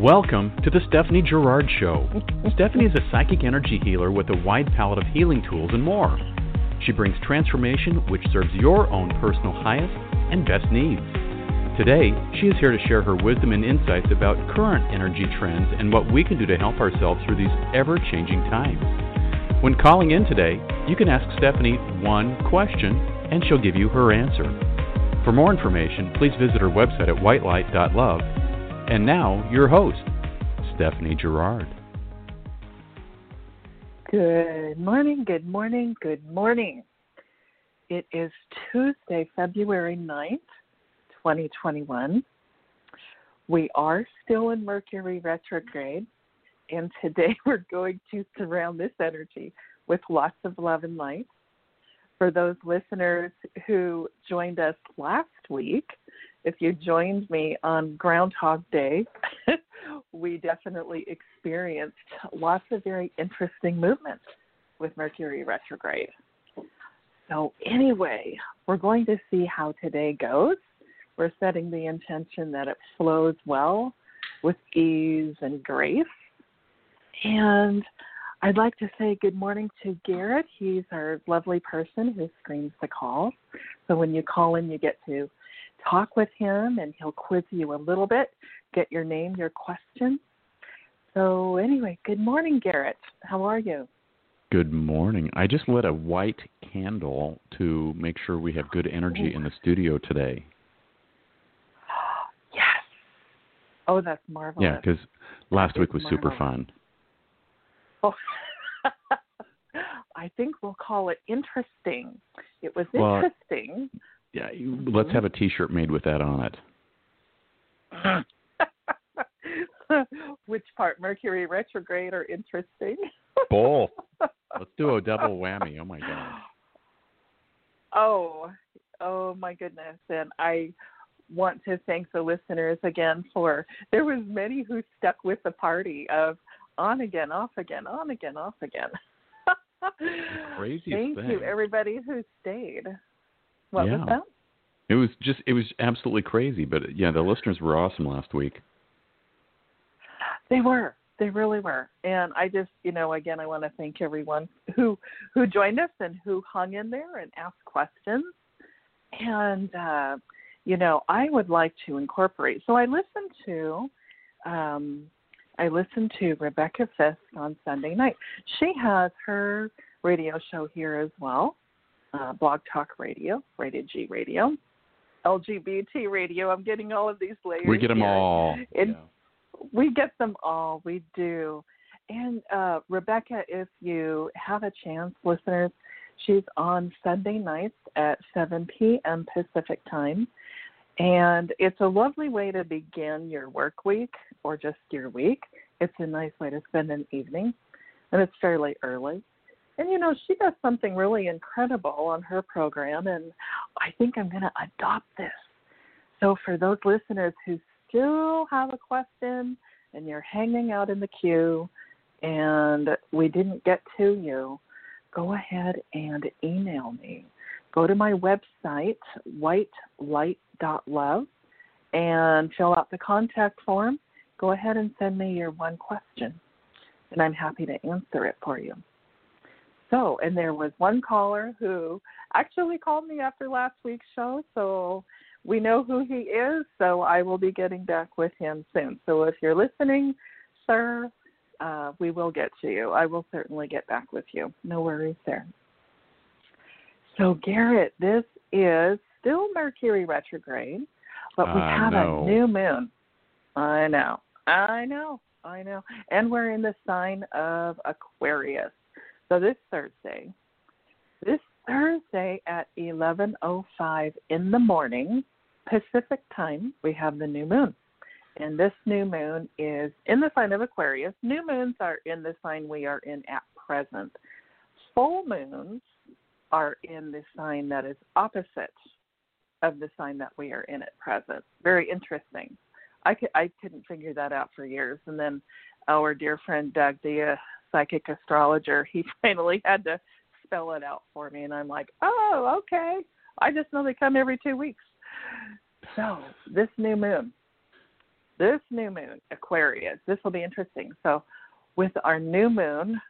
Welcome to the Stephanie Gerard Show. Stephanie is a psychic energy healer with a wide palette of healing tools and more. She brings transformation which serves your own personal highest and best needs. Today, she is here to share her wisdom and insights about current energy trends and what we can do to help ourselves through these ever changing times. When calling in today, you can ask Stephanie one question and she'll give you her answer. For more information, please visit her website at whitelight.love. And now, your host, Stephanie Gerard. Good morning, good morning, good morning. It is Tuesday, February 9th, 2021. We are still in Mercury retrograde, and today we're going to surround this energy with lots of love and light. For those listeners who joined us last week, if you joined me on Groundhog Day, we definitely experienced lots of very interesting movements with Mercury retrograde. So, anyway, we're going to see how today goes. We're setting the intention that it flows well with ease and grace. And I'd like to say good morning to Garrett. He's our lovely person who screens the calls. So when you call in, you get to talk with him and he'll quiz you a little bit, get your name, your question. So, anyway, good morning, Garrett. How are you? Good morning. I just lit a white candle to make sure we have good energy in the studio today. Yes. Oh, that's marvelous. Yeah, because last week was super fun. Oh. I think we'll call it interesting. It was Well, interesting. Yeah, let's mm-hmm. have a T-shirt made with that on it. Which part, Mercury retrograde or interesting? Both. Let's do a double whammy. Oh my god. Oh, oh my goodness! And I want to thank the listeners again for there was many who stuck with the party of on again, off again, on again, off again. craziest Thank you, everybody who stayed. What Yeah. was that? It was just it was absolutely crazy, but yeah, the listeners were awesome last week. They were. They really were. And I just, you know, again, I want to thank everyone who who joined us and who hung in there and asked questions. And uh, you know, I would like to incorporate. So I listened to um I listened to Rebecca Fisk on Sunday night. She has her radio show here as well. Uh, Blog Talk Radio, Rated G Radio, LGBT Radio. I'm getting all of these layers. We get them here all. And- Yeah. we get them all. We do. And uh, Rebecca, if you have a chance, listeners, she's on Sunday nights at 7 p.m. Pacific time. And it's a lovely way to begin your work week or just your week. It's a nice way to spend an evening. And it's fairly early. And you know, she does something really incredible on her program. And I think I'm going to adopt this. So for those listeners who still have a question and you're hanging out in the queue and we didn't get to you, go ahead and email me. Go to my website, whitelight.love, and fill out the contact form. Go ahead and send me your one question, and I'm happy to answer it for you. So, and there was one caller who actually called me after last week's show, so we know who he is, so I will be getting back with him soon. So if you're listening, sir, uh, we will get to you. I will certainly get back with you. No worries there. So, Garrett, this is still Mercury retrograde, but we I have know. a new moon. I know. I know. I know. And we're in the sign of Aquarius. So this Thursday, this Thursday at 11:05 in the morning Pacific time, we have the new moon. And this new moon is in the sign of Aquarius. New moons are in the sign we are in at present. Full moons are in the sign that is opposite of the sign that we are in at present. Very interesting. I, could, I couldn't figure that out for years. And then our dear friend Doug, uh, psychic astrologer, he finally had to spell it out for me. And I'm like, oh, okay. I just know they come every two weeks. So, this new moon, this new moon, Aquarius, this will be interesting. So, with our new moon,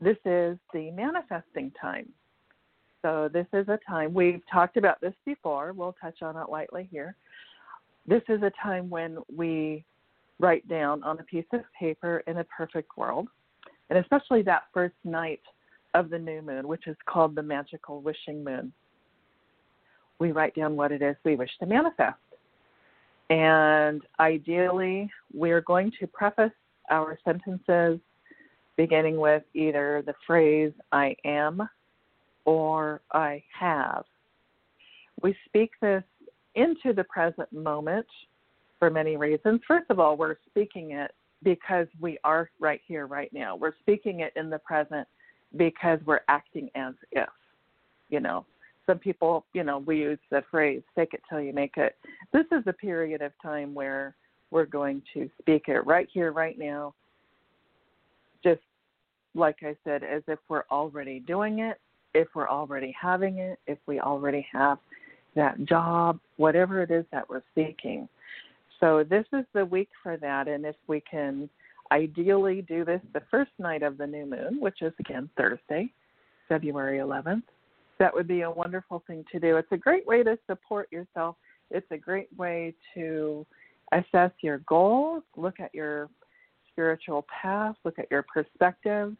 this is the manifesting time. So, this is a time, we've talked about this before, we'll touch on it lightly here. This is a time when we write down on a piece of paper in a perfect world, and especially that first night of the new moon, which is called the magical wishing moon. We write down what it is we wish to manifest. And ideally, we're going to preface our sentences beginning with either the phrase I am or I have. We speak this into the present moment for many reasons. First of all, we're speaking it because we are right here, right now. We're speaking it in the present because we're acting as if, you know, some people, you know, we use the phrase "fake it till you make it." This is a period of time where we're going to speak it right here, right now, just like I said, as if we're already doing it, if we're already having it, if we already have that job, whatever it is that we're seeking. So this is the week for that, and if we can ideally do this the first night of the new moon, which is again Thursday, February 11th, that would be a wonderful thing to do. It's a great way to support yourself. It's a great way to assess your goals, look at your spiritual path, look at your perspective.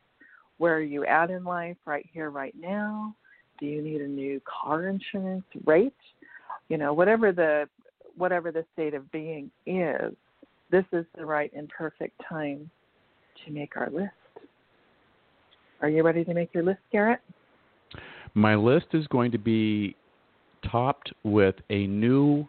Where are you at in life right here, right now? Do you need a new car insurance rate? You know, whatever the whatever the state of being is, this is the right and perfect time to make our list. Are you ready to make your list, Garrett? My list is going to be topped with a new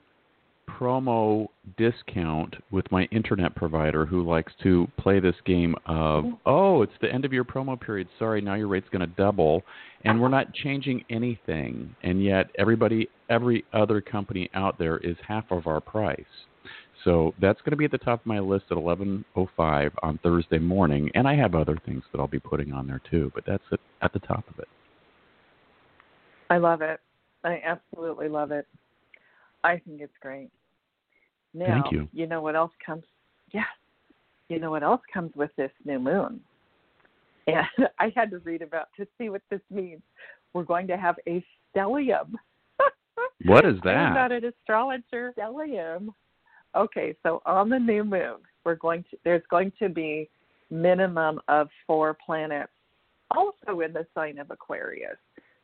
promo discount with my internet provider who likes to play this game of oh it's the end of your promo period. Sorry now your rate's going to double. And we're not changing anything. And yet everybody every other company out there is half of our price. So that's going to be at the top of my list at 11:05 on Thursday morning. And I have other things that I'll be putting on there too but that's at the top of it. I love it. I absolutely love it. I think it's great. Now, Thank you. You know what else comes? Yes. You know what else comes with this new moon? And I had to read about to see what this means. We're going to have a stellium. what is that? I'm not an astrologer. Stellium. Okay, so on the new moon, we're going to there's going to be minimum of four planets also in the sign of Aquarius.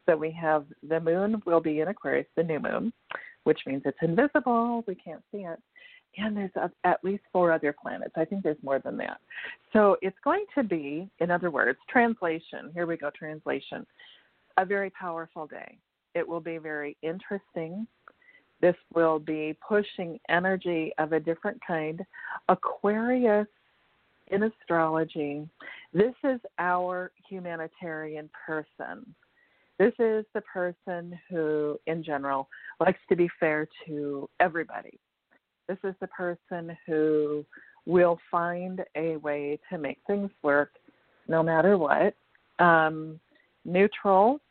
So we have the moon will be in Aquarius, the new moon, which means it's invisible. We can't see it. And there's a, at least four other planets. I think there's more than that. So it's going to be, in other words, translation. Here we go, translation. A very powerful day. It will be very interesting. This will be pushing energy of a different kind. Aquarius in astrology, this is our humanitarian person. This is the person who, in general, likes to be fair to everybody. This is the person who will find a way to make things work no matter what. Um, neutral.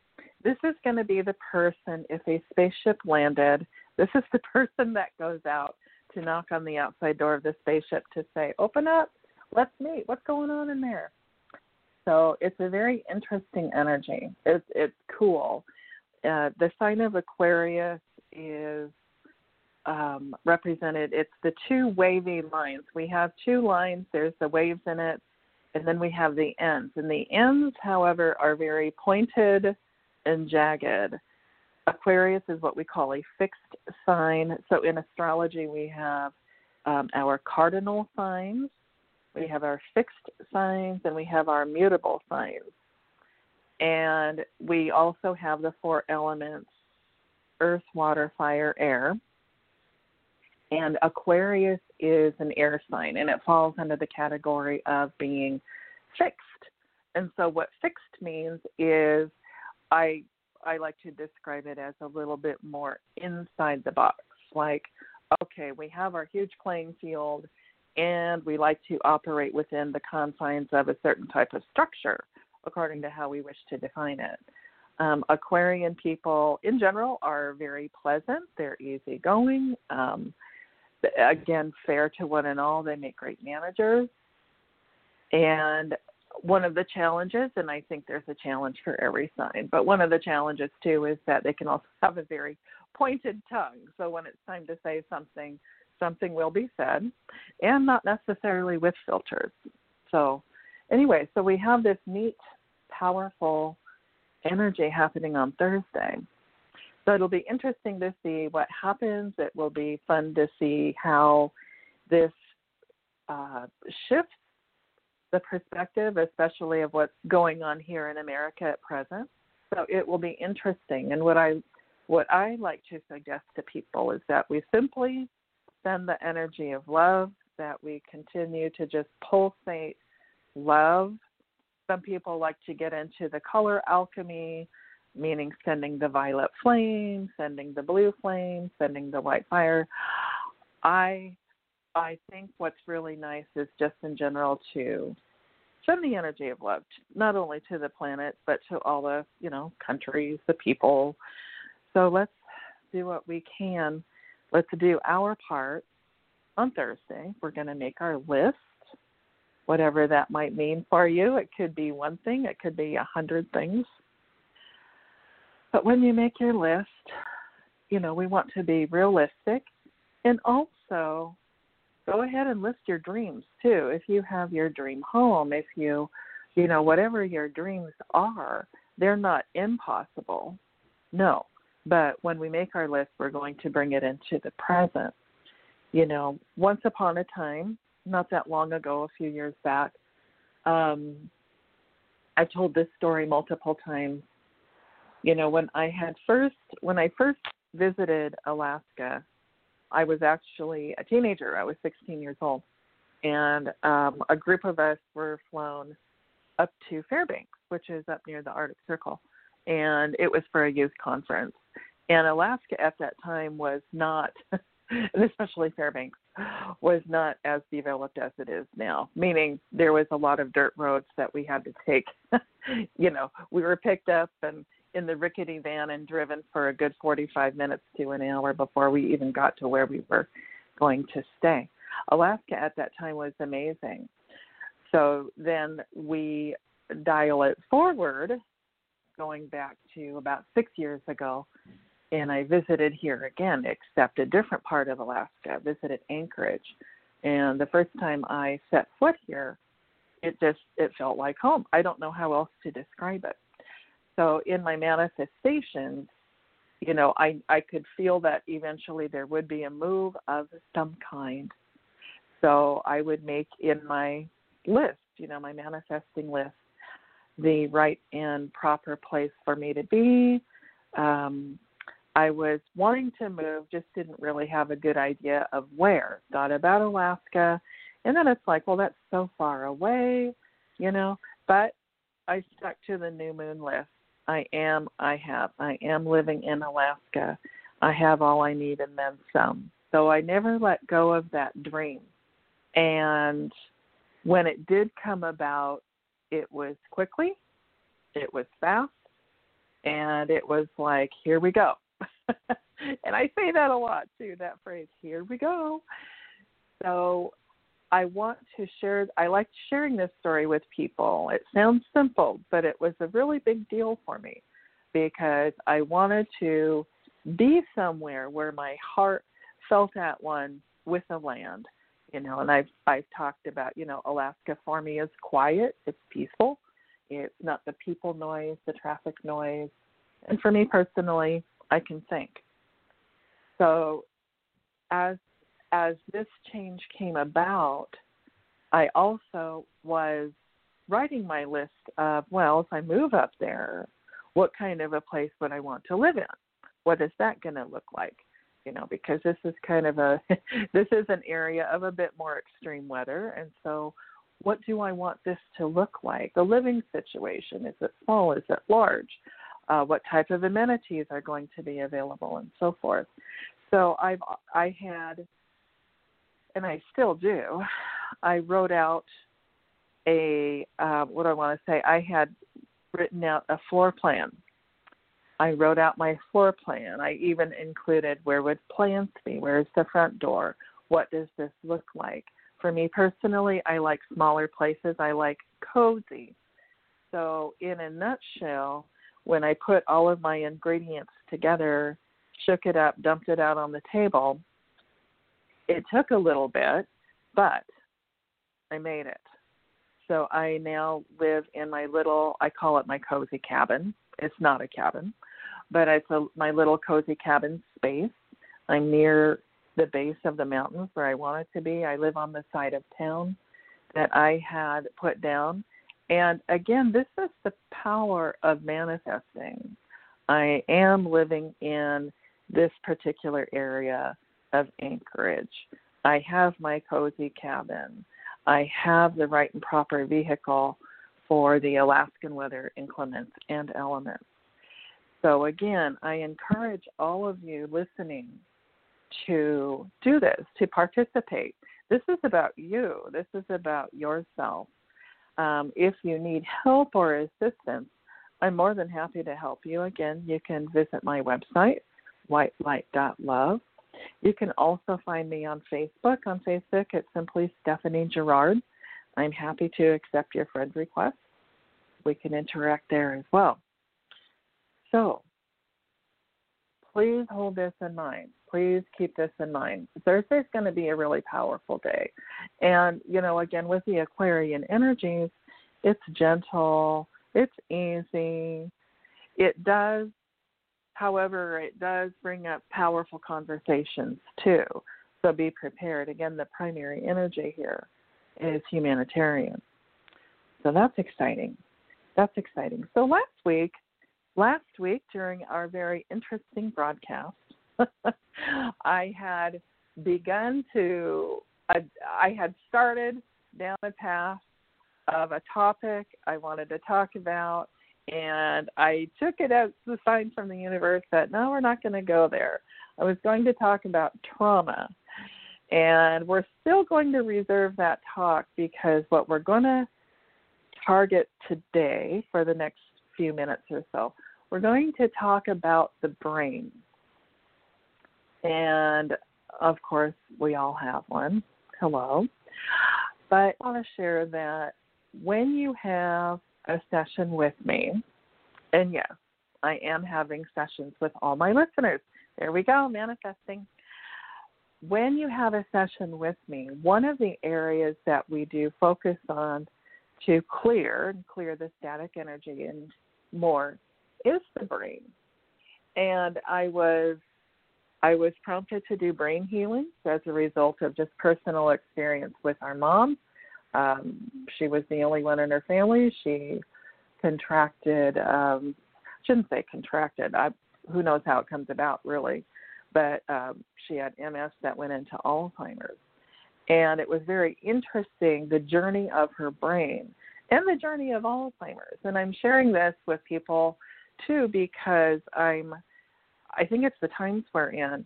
This is going to be the person, if a spaceship landed, this is the person that goes out to knock on the outside door of the spaceship to say, Open up, let's meet. What's going on in there? So it's a very interesting energy. It's it's cool. Uh, the sign of Aquarius is um, represented. It's the two wavy lines. We have two lines. There's the waves in it, and then we have the ends. And the ends, however, are very pointed and jagged. Aquarius is what we call a fixed sign. So in astrology, we have um, our cardinal signs, we have our fixed signs and we have our mutable signs. And we also have the four elements earth, water, fire, air. And Aquarius is an air sign and it falls under the category of being fixed. And so what fixed means is I I like to describe it as a little bit more inside the box. Like, okay, we have our huge playing field and we like to operate within the confines of a certain type of structure according to how we wish to define it. Um, Aquarian people in general are very pleasant, they're easygoing. Um, again, fair to one and all. They make great managers. And one of the challenges, and I think there's a challenge for every sign, but one of the challenges too is that they can also have a very pointed tongue. So when it's time to say something, something will be said, and not necessarily with filters. So, anyway, so we have this neat, powerful energy happening on Thursday. So it'll be interesting to see what happens. It will be fun to see how this uh, shifts the perspective, especially of what's going on here in America at present. So it will be interesting. And what I what I like to suggest to people is that we simply send the energy of love, that we continue to just pulsate love. Some people like to get into the color alchemy, meaning sending the violet flame, sending the blue flame, sending the white fire. I I think what's really nice is just in general to send the energy of love, not only to the planet but to all the you know countries, the people. So let's do what we can. Let's do our part on Thursday. We're going to make our list, whatever that might mean for you. It could be one thing, it could be a hundred things. But when you make your list, you know, we want to be realistic and also go ahead and list your dreams too. If you have your dream home, if you, you know, whatever your dreams are, they're not impossible. No. But when we make our list, we're going to bring it into the present. You know, once upon a time, not that long ago, a few years back, um, I've told this story multiple times. You know, when I had first, when I first visited Alaska, I was actually a teenager. I was 16 years old, and um, a group of us were flown up to Fairbanks, which is up near the Arctic Circle, and it was for a youth conference. And Alaska at that time was not, and especially Fairbanks, was not as developed as it is now. Meaning there was a lot of dirt roads that we had to take. you know, we were picked up and in the rickety van and driven for a good 45 minutes to an hour before we even got to where we were going to stay. Alaska at that time was amazing. So then we dial it forward, going back to about six years ago, and I visited here again, except a different part of Alaska. I visited Anchorage, and the first time I set foot here, it just it felt like home. I don't know how else to describe it so in my manifestations you know i i could feel that eventually there would be a move of some kind so i would make in my list you know my manifesting list the right and proper place for me to be um i was wanting to move just didn't really have a good idea of where thought about alaska and then it's like well that's so far away you know but i stuck to the new moon list I am, I have. I am living in Alaska. I have all I need and then some. So I never let go of that dream. And when it did come about, it was quickly, it was fast, and it was like, here we go. and I say that a lot too, that phrase, here we go. So I want to share, I like sharing this story with people. It sounds simple, but it was a really big deal for me because I wanted to be somewhere where my heart felt at one with the land. You know, and I've I've talked about, you know, Alaska for me is quiet, it's peaceful. It's not the people noise, the traffic noise. And for me personally, I can think. So as as this change came about, I also was writing my list of, well, if I move up there, what kind of a place would I want to live in? What is that going to look like? You know, because this is kind of a, this is an area of a bit more extreme weather. And so, what do I want this to look like? The living situation is it small? Is it large? Uh, what type of amenities are going to be available, and so forth. So I've I had and I still do, I wrote out a uh, what do I want to say? I had written out a floor plan. I wrote out my floor plan. I even included where would plants be, where's the front door, what does this look like? For me personally, I like smaller places. I like cozy. So, in a nutshell, when I put all of my ingredients together, shook it up, dumped it out on the table, it took a little bit, but I made it. So I now live in my little, I call it my cozy cabin. It's not a cabin, but it's a, my little cozy cabin space. I'm near the base of the mountains where I want it to be. I live on the side of town that I had put down. And again, this is the power of manifesting. I am living in this particular area of Anchorage. I have my cozy cabin. I have the right and proper vehicle for the Alaskan weather inclements and elements. So, again, I encourage all of you listening to do this, to participate. This is about you, this is about yourself. Um, if you need help or assistance, I'm more than happy to help you. Again, you can visit my website, whitelight.love. You can also find me on Facebook. On Facebook, it's simply Stephanie Gerard. I'm happy to accept your friend request. We can interact there as well. So, please hold this in mind. Please keep this in mind. Thursday is going to be a really powerful day. And, you know, again, with the Aquarian energies, it's gentle, it's easy. It does However, it does bring up powerful conversations too. So be prepared. Again, the primary energy here is humanitarian. So that's exciting. That's exciting. So last week, last week during our very interesting broadcast, I had begun to, I, I had started down a path of a topic I wanted to talk about, and I took it as the sign from the universe that no, we're not going to go there. I was going to talk about trauma. And we're still going to reserve that talk because what we're going to target today for the next few minutes or so, we're going to talk about the brain. And of course, we all have one. Hello. But I want to share that when you have a session with me. And yes, I am having sessions with all my listeners. There we go, manifesting. When you have a session with me, one of the areas that we do focus on to clear and clear the static energy and more is the brain. And I was I was prompted to do brain healing as a result of just personal experience with our mom um, she was the only one in her family. She contracted, um, shouldn't say contracted. I, who knows how it comes about, really. But um, she had MS that went into Alzheimer's. And it was very interesting the journey of her brain and the journey of Alzheimer's. And I'm sharing this with people too because I'm, I think it's the times we're in.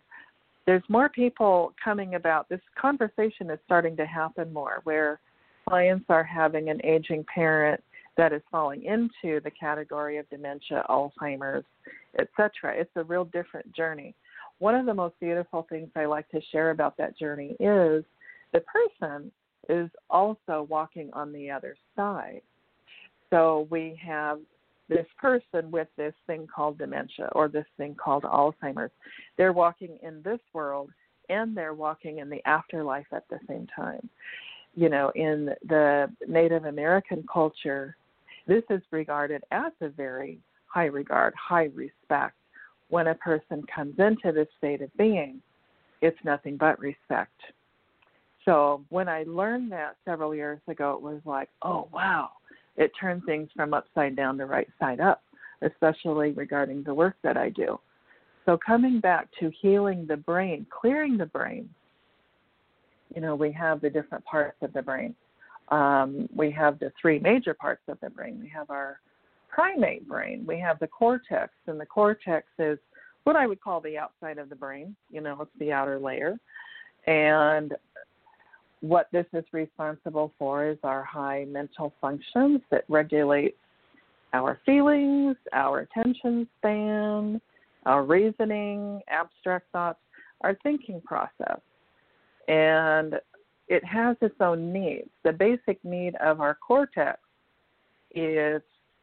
There's more people coming about. This conversation is starting to happen more where clients are having an aging parent that is falling into the category of dementia, Alzheimer's, etc. It's a real different journey. One of the most beautiful things I like to share about that journey is the person is also walking on the other side. So we have this person with this thing called dementia or this thing called Alzheimer's. They're walking in this world and they're walking in the afterlife at the same time you know, in the Native American culture, this is regarded as a very high regard, high respect. When a person comes into this state of being, it's nothing but respect. So when I learned that several years ago, it was like, oh, wow, it turned things from upside down to right side up, especially regarding the work that I do. So coming back to healing the brain, clearing the brain, you know, we have the different parts of the brain. Um, we have the three major parts of the brain. We have our primate brain. We have the cortex, and the cortex is what I would call the outside of the brain. You know, it's the outer layer. And what this is responsible for is our high mental functions that regulate our feelings, our attention span, our reasoning, abstract thoughts, our thinking process. And it has its own needs. The basic need of our cortex is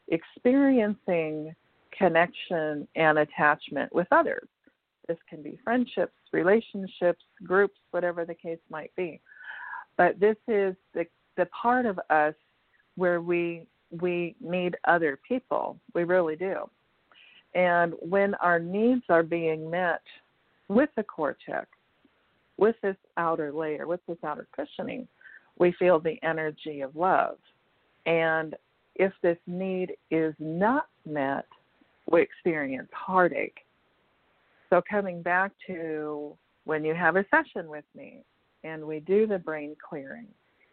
experiencing connection and attachment with others. This can be friendships, relationships, groups, whatever the case might be. But this is the, the part of us where we we need other people. We really do. And when our needs are being met with the cortex, with this outer layer, with this outer cushioning, we feel the energy of love. And if this need is not met, we experience heartache. So, coming back to when you have a session with me and we do the brain clearing,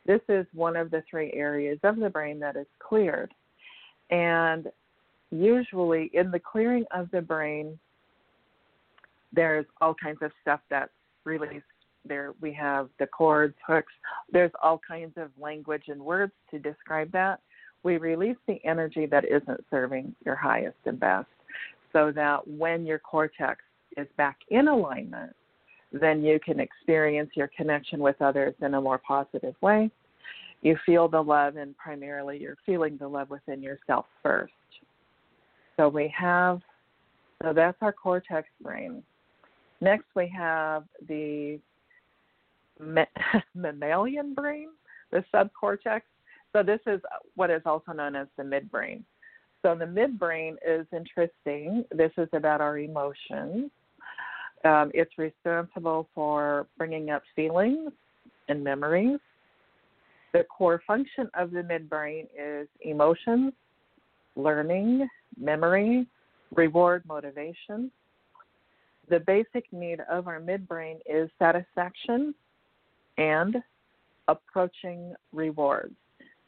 this is one of the three areas of the brain that is cleared. And usually, in the clearing of the brain, there's all kinds of stuff that's released. There we have the cords, hooks. There's all kinds of language and words to describe that. We release the energy that isn't serving your highest and best so that when your cortex is back in alignment, then you can experience your connection with others in a more positive way. You feel the love, and primarily you're feeling the love within yourself first. So we have, so that's our cortex brain. Next, we have the mammalian brain, the subcortex. So this is what is also known as the midbrain. So the midbrain is interesting. This is about our emotions. Um, it's responsible for bringing up feelings and memories. The core function of the midbrain is emotions, learning, memory, reward, motivation. The basic need of our midbrain is satisfaction and approaching rewards.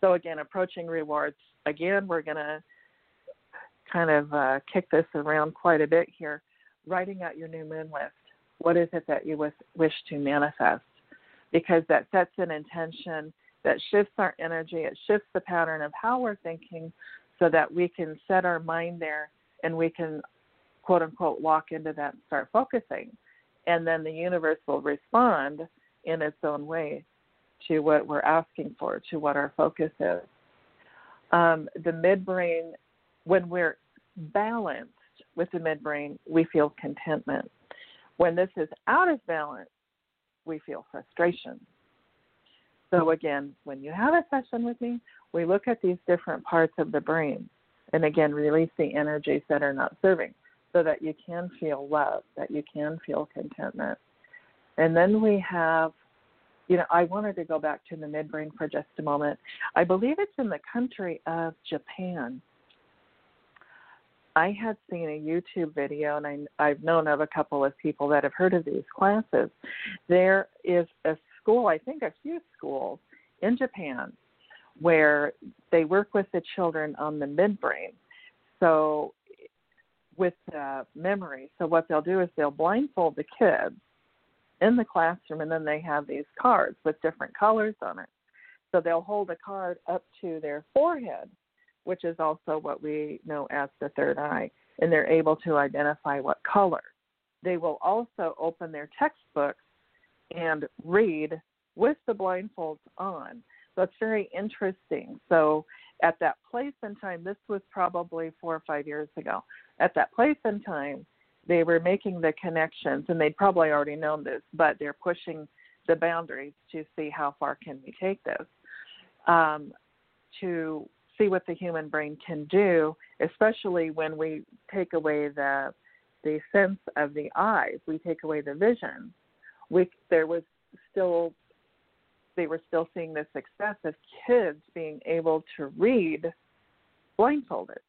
So, again, approaching rewards, again, we're going to kind of uh, kick this around quite a bit here. Writing out your new moon list. What is it that you wish to manifest? Because that sets an intention that shifts our energy, it shifts the pattern of how we're thinking so that we can set our mind there and we can, quote unquote, walk into that and start focusing. And then the universe will respond in its own way to what we're asking for, to what our focus is. Um, the midbrain when we're balanced with the midbrain, we feel contentment. When this is out of balance, we feel frustration. So, again, when you have a session with me, we look at these different parts of the brain and again release the energies that are not serving so that you can feel love, that you can feel contentment. And then we have, you know, I wanted to go back to the midbrain for just a moment. I believe it's in the country of Japan I had seen a YouTube video, and I, I've known of a couple of people that have heard of these classes. There is a school, I think a few schools in Japan, where they work with the children on the midbrain. So, with uh, memory. So, what they'll do is they'll blindfold the kids in the classroom, and then they have these cards with different colors on it. So, they'll hold a card up to their forehead which is also what we know as the third eye, and they're able to identify what color. They will also open their textbooks and read with the blindfolds on. So it's very interesting. So at that place and time, this was probably four or five years ago. At that place and time, they were making the connections, and they'd probably already known this, but they're pushing the boundaries to see how far can we take this. Um, to see what the human brain can do, especially when we take away the the sense of the eyes, we take away the vision. We there was still they were still seeing the success of kids being able to read blindfolded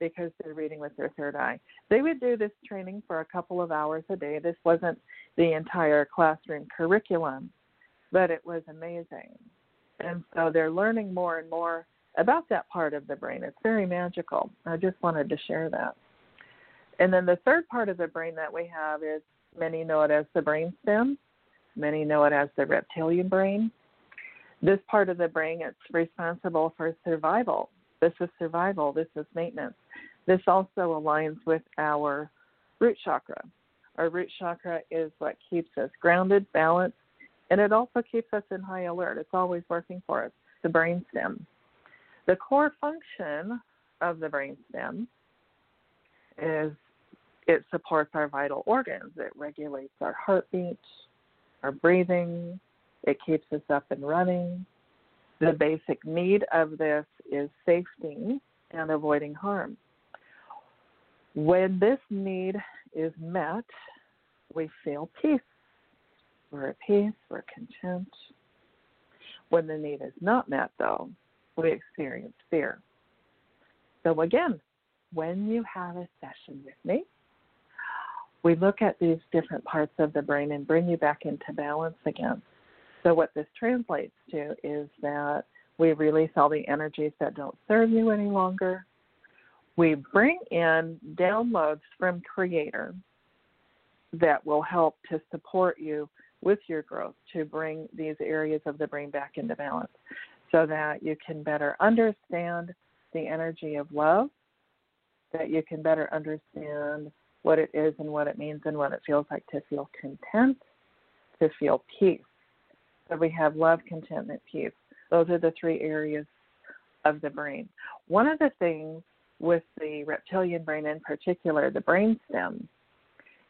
because they're reading with their third eye. They would do this training for a couple of hours a day. This wasn't the entire classroom curriculum, but it was amazing. And so they're learning more and more about that part of the brain. It's very magical. I just wanted to share that. And then the third part of the brain that we have is many know it as the brain stem. Many know it as the reptilian brain. This part of the brain it's responsible for survival. This is survival. This is maintenance. This also aligns with our root chakra. Our root chakra is what keeps us grounded, balanced, And it also keeps us in high alert. It's always working for us, the brain stem. The core function of the brain stem is it supports our vital organs. It regulates our heartbeat, our breathing, it keeps us up and running. The basic need of this is safety and avoiding harm. When this need is met, we feel peace. We're at peace, we're content. When the need is not met, though, we experience fear. So, again, when you have a session with me, we look at these different parts of the brain and bring you back into balance again. So, what this translates to is that we release all the energies that don't serve you any longer. We bring in downloads from Creator that will help to support you with your growth to bring these areas of the brain back into balance so that you can better understand the energy of love, that you can better understand what it is and what it means and what it feels like to feel content, to feel peace. So we have love, contentment, peace. Those are the three areas of the brain. One of the things with the reptilian brain in particular, the brain stem,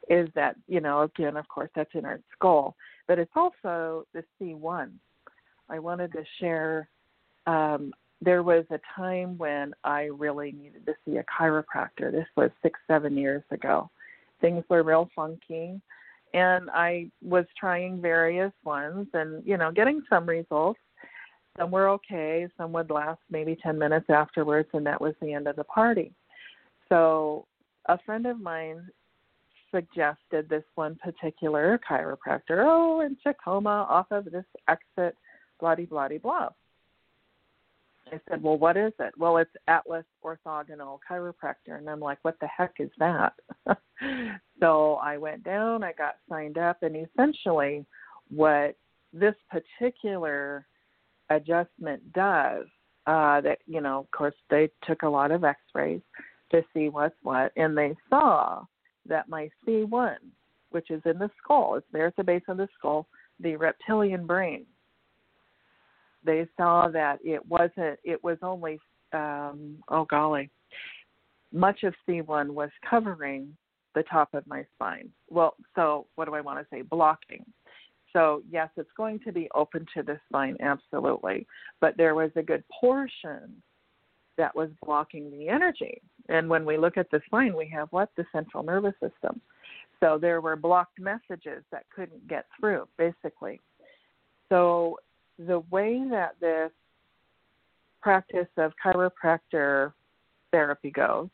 is that, you know, again, of course, that's in our skull, but it's also the C1. I wanted to share um, there was a time when I really needed to see a chiropractor. This was six, seven years ago. Things were real funky, and I was trying various ones and, you know, getting some results. Some were okay, some would last maybe 10 minutes afterwards, and that was the end of the party. So, a friend of mine suggested this one particular chiropractor, oh, in Tacoma, off of this exit, blah, blah, blah. I said, Well, what is it? Well, it's Atlas Orthogonal Chiropractor. And I'm like, What the heck is that? so I went down, I got signed up, and essentially what this particular adjustment does, uh, that, you know, of course, they took a lot of x rays to see what's what, and they saw that my C1, which is in the skull, it's there at the base of the skull, the reptilian brain, they saw that it wasn't it was only um oh golly much of c1 was covering the top of my spine. Well so what do i want to say? Blocking. So yes it's going to be open to the spine absolutely. But there was a good portion that was blocking the energy. And when we look at the spine we have what? The central nervous system. So there were blocked messages that couldn't get through basically. So the way that this practice of chiropractor therapy goes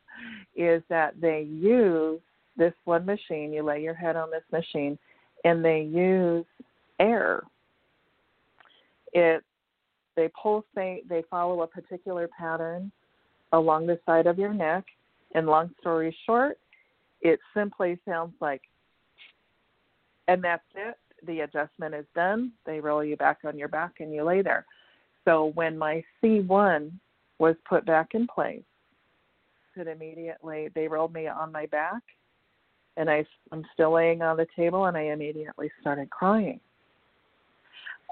is that they use this one machine, you lay your head on this machine, and they use air. It they pulsate, they follow a particular pattern along the side of your neck, and long story short, it simply sounds like and that's it the adjustment is done, they roll you back on your back and you lay there. So when my C1 was put back in place, it immediately they rolled me on my back, and I, I'm still laying on the table, and I immediately started crying.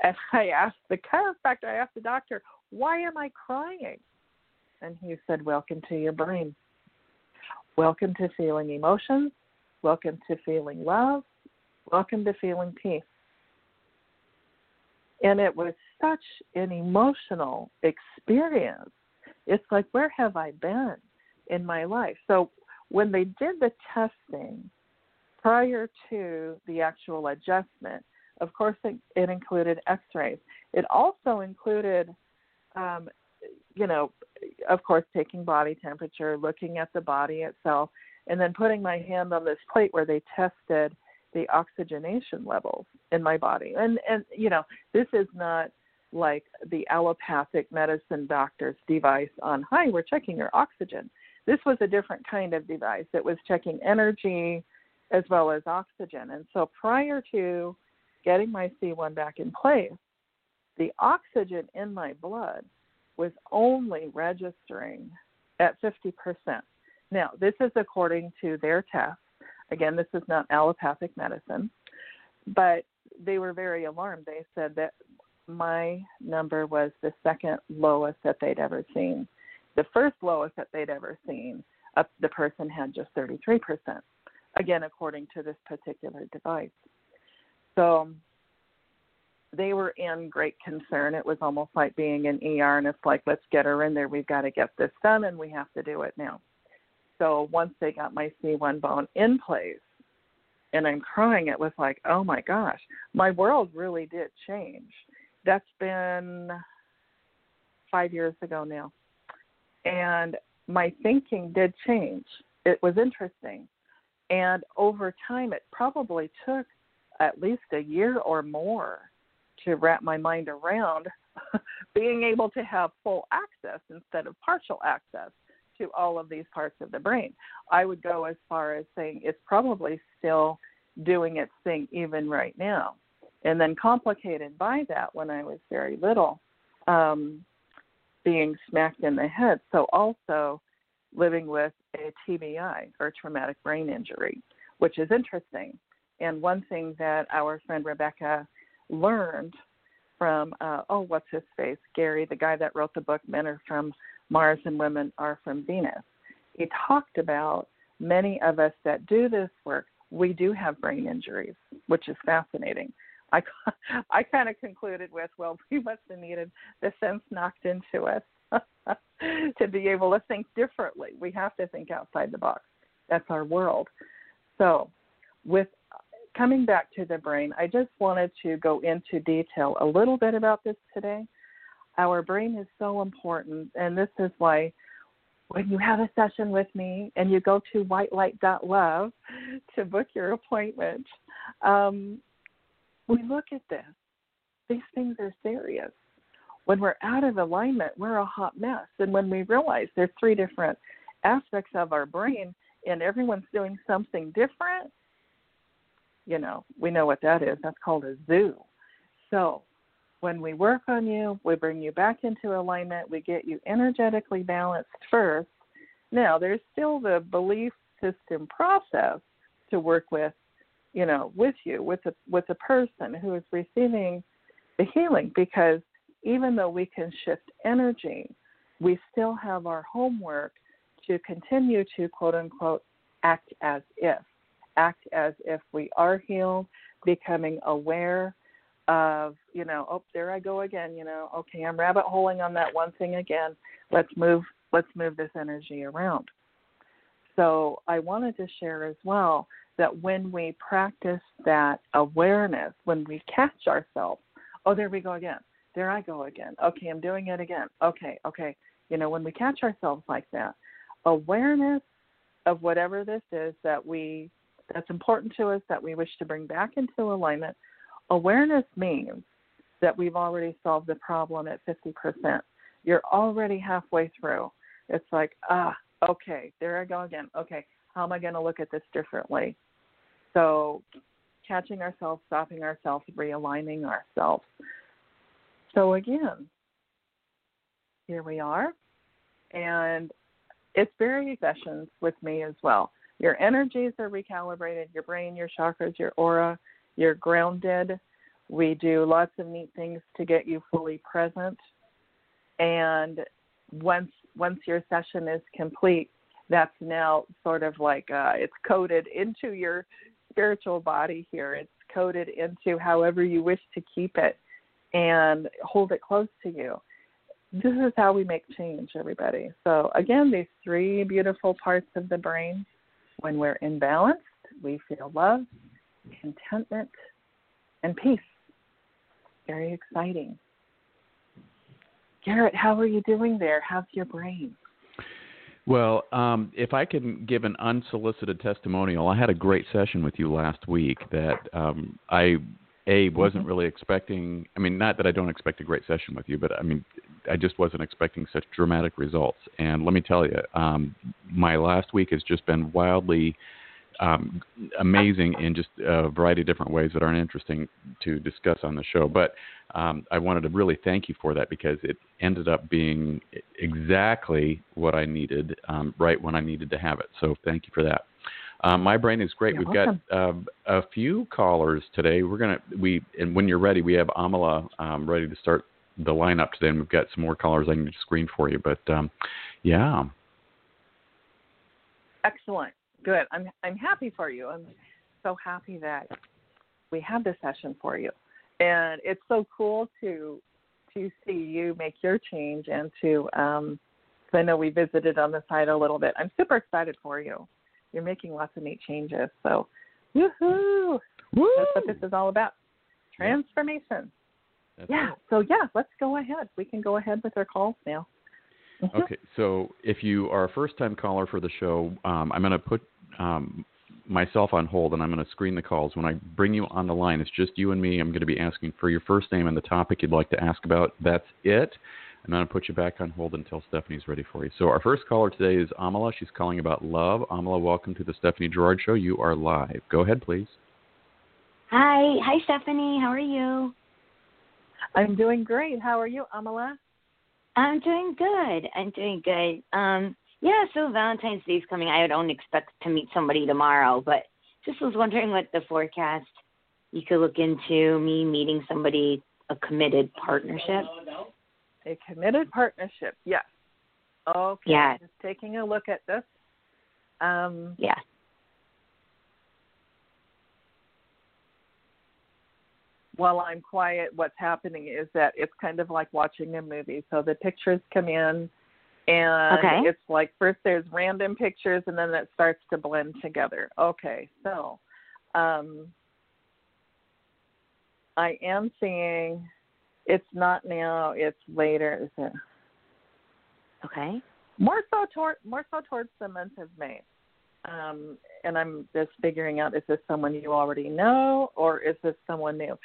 And I asked the chiropractor, I asked the doctor, why am I crying? And he said, Welcome to your brain. Welcome to feeling emotions. Welcome to feeling love. Welcome to Feeling Peace. And it was such an emotional experience. It's like, where have I been in my life? So when they did the testing prior to the actual adjustment, of course, it, it included x rays. It also included, um, you know, of course, taking body temperature, looking at the body itself, and then putting my hand on this plate where they tested the oxygenation levels in my body. And and you know, this is not like the allopathic medicine doctor's device on hi, we're checking your oxygen. This was a different kind of device. It was checking energy as well as oxygen. And so prior to getting my C1 back in place, the oxygen in my blood was only registering at 50%. Now, this is according to their test Again, this is not allopathic medicine, but they were very alarmed. They said that my number was the second lowest that they'd ever seen. The first lowest that they'd ever seen, uh, the person had just 33%, again, according to this particular device. So they were in great concern. It was almost like being in ER, and it's like, let's get her in there. We've got to get this done, and we have to do it now. So once they got my C1 bone in place, and I'm crying, it was like, oh my gosh, my world really did change. That's been five years ago now. And my thinking did change. It was interesting. And over time, it probably took at least a year or more to wrap my mind around being able to have full access instead of partial access to all of these parts of the brain. I would go as far as saying it's probably still doing its thing even right now. And then complicated by that when I was very little, um, being smacked in the head. So also living with a TBI or traumatic brain injury, which is interesting. And one thing that our friend Rebecca learned from, uh, oh, what's his face? Gary, the guy that wrote the book Men Are From Mars and Women Are From Venus. He talked about many of us that do this work, we do have brain injuries, which is fascinating. I, I kind of concluded with, well, we must have needed the sense knocked into us to be able to think differently. We have to think outside the box. That's our world. So, with coming back to the brain, I just wanted to go into detail a little bit about this today. Our brain is so important, and this is why when you have a session with me and you go to whitelight.love to book your appointment, um, we look at this. These things are serious. When we're out of alignment, we're a hot mess. And when we realize there's three different aspects of our brain and everyone's doing something different, you know, we know what that is. That's called a zoo. So when we work on you, we bring you back into alignment, we get you energetically balanced first. Now, there's still the belief system process to work with, you know, with you, with the with the person who is receiving the healing because even though we can shift energy, we still have our homework to continue to quote unquote act as if act as if we are healed, becoming aware of, you know, oh, there I go again, you know, okay, I'm rabbit holing on that one thing again. Let's move let's move this energy around. So I wanted to share as well that when we practice that awareness, when we catch ourselves, oh there we go again. There I go again. Okay, I'm doing it again. Okay, okay. You know, when we catch ourselves like that, awareness of whatever this is that we that's important to us that we wish to bring back into alignment. Awareness means that we've already solved the problem at 50%. You're already halfway through. It's like, ah, okay, there I go again. Okay, how am I going to look at this differently? So, catching ourselves, stopping ourselves, realigning ourselves. So, again, here we are. And it's very sessions with me as well your energies are recalibrated, your brain, your chakras, your aura, you're grounded. We do lots of neat things to get you fully present. And once once your session is complete, that's now sort of like uh, it's coded into your spiritual body here. It's coded into however you wish to keep it and hold it close to you. This is how we make change, everybody. So, again, these three beautiful parts of the brain when we're in balance, we feel love, contentment, and peace. Very exciting. Garrett, how are you doing there? How's your brain? Well, um, if I can give an unsolicited testimonial, I had a great session with you last week that um, I a wasn't mm-hmm. really expecting. I mean, not that I don't expect a great session with you, but I mean, I just wasn't expecting such dramatic results. And let me tell you, um, my last week has just been wildly um, amazing in just a variety of different ways that aren't interesting to discuss on the show. But um, I wanted to really thank you for that because it ended up being exactly what I needed um, right when I needed to have it. So thank you for that. Um, my brain is great. You're We've welcome. got uh, a few callers today. We're gonna we and when you're ready, we have Amala um, ready to start the lineup today, and we've got some more callers I can screen for you. But um, yeah, Excellent. Good. I'm I'm happy for you. I'm so happy that we have this session for you. And it's so cool to to see you make your change and to um I know we visited on the site a little bit. I'm super excited for you. You're making lots of neat changes. So woohoo. Woo! That's what this is all about. Transformation. That's Yeah. it. So yeah, let's go ahead. We can go ahead with our calls now. Mhm. Okay, so if you are a first-time caller for the show, um, I'm going to put um, myself on hold and I'm going to screen the calls. When I bring you on the line, it's just you and me. I'm going to be asking for your first name and the topic you'd like to ask about. That's it. I'm going to put you back on hold until Stephanie's ready for you. So our first caller today is Amala. She's calling about love. Amala, welcome to the Stephanie Gerard Show. You are live. Go ahead, please. Hi, hi Stephanie. How are you? I'm doing great. How are you, Amala? I'm doing good. I'm doing good. Um, yeah, so Valentine's Day is coming. I don't expect to meet somebody tomorrow, but just was wondering what the forecast you could look into me meeting somebody, a committed partnership. A committed partnership. Yes. Okay. Yeah. Just taking a look at this. Um, Yeah. while I'm quiet, what's happening is that it's kind of like watching a movie. So the pictures come in, and Okay. it's like first there's random pictures, and then it starts to blend together. Okay, so um, I am seeing it's not now; it's later. Is it Okay. more so toward more so towards the month of May? Um, and I'm just figuring out is this someone you already know or is this someone new?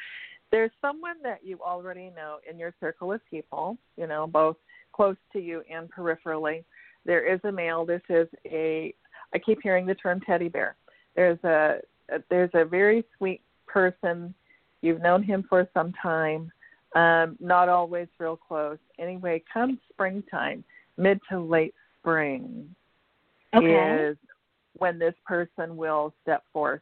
There's someone that you already know in your circle of people, you know, both close to you and peripherally. There is a male. This is a. I keep hearing the term teddy bear. There's a, a there's a very sweet person. You've known him for some time. Um, not always real close. Anyway, come springtime, mid to late spring, Okay. is when this person will step forth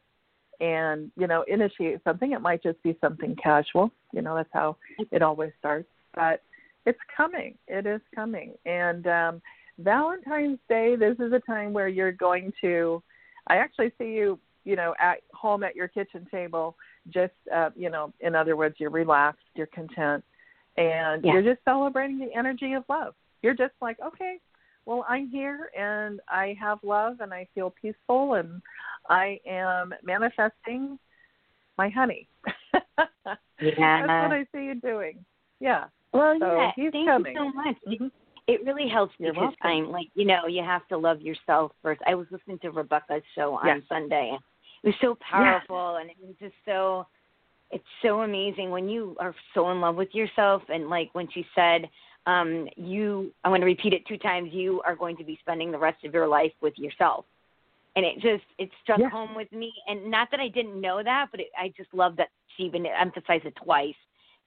and you know initiate something it might just be something casual you know that's how it always starts but it's coming it is coming and um valentine's day this is a time where you're going to i actually see you you know at home at your kitchen table just uh you know in other words you're relaxed you're content and Yeah. you're just celebrating the energy of love you're just like okay well, I'm here and I have love and I feel peaceful and I am manifesting my honey. Yeah. That's what I see you doing. Yeah. Well, So yeah. he's Thank coming. you so much. Mhm. It really helps You're because welcome. I'm like, you know, you have to love yourself first. I was listening to Rebecca's show on Yes. Sunday. It was so powerful and it was just so it's so amazing when you are so in love with yourself and like when she said um you I'm going to repeat it two times you are going to be spending the rest of your life with yourself. And it just it struck Yes. home with me and not that I didn't know that but it, I just love that she even emphasized it twice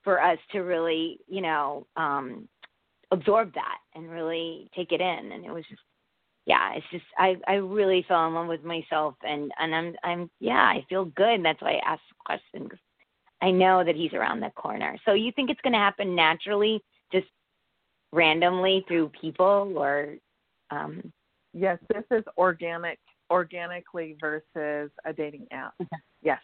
for us to really, you know, um absorb that and really take it in. And it was just yeah it's just i i really fell in love with myself and and i'm i'm yeah i feel good. And that's why i asked the question 'cause i know that he's around the corner. So you think it's going to happen naturally just randomly through people or um? Yes, this is organic organically versus a dating app. Yes.